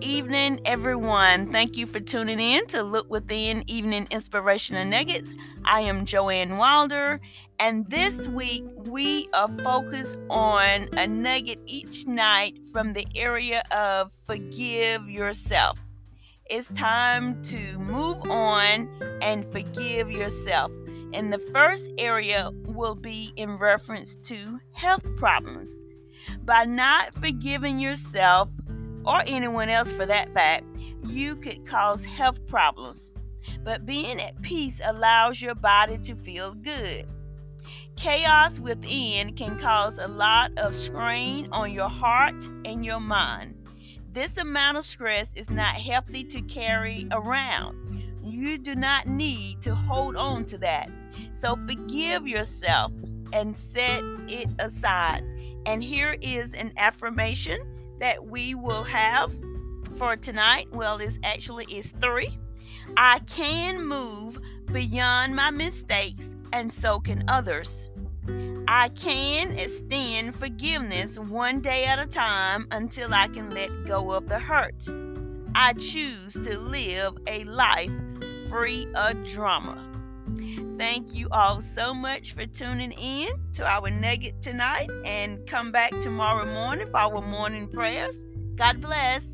evening, everyone. Thank you for tuning in to Look Within Evening Inspirational Nuggets. I am Joanne Wilder, and this week we are focused on a nugget each night from the area of forgive yourself. It's time to move on and forgive yourself. And the first area will be in reference to health problems. By not forgiving yourself, or anyone else for that fact, you could cause health problems. But being at peace allows your body to feel good. Chaos within can cause a lot of strain on your heart and your mind. This amount of stress is not healthy to carry around. You do not need to hold on to that. So forgive yourself and set it aside. And here is an affirmation that we will have for tonight, well, it's actually is three. I can move beyond my mistakes, and so can others. I can extend forgiveness one day at a time until I can let go of the hurt. I choose to live a life free of drama. Thank you all so much for tuning in to our nugget tonight and come back tomorrow morning for our morning prayers. God bless.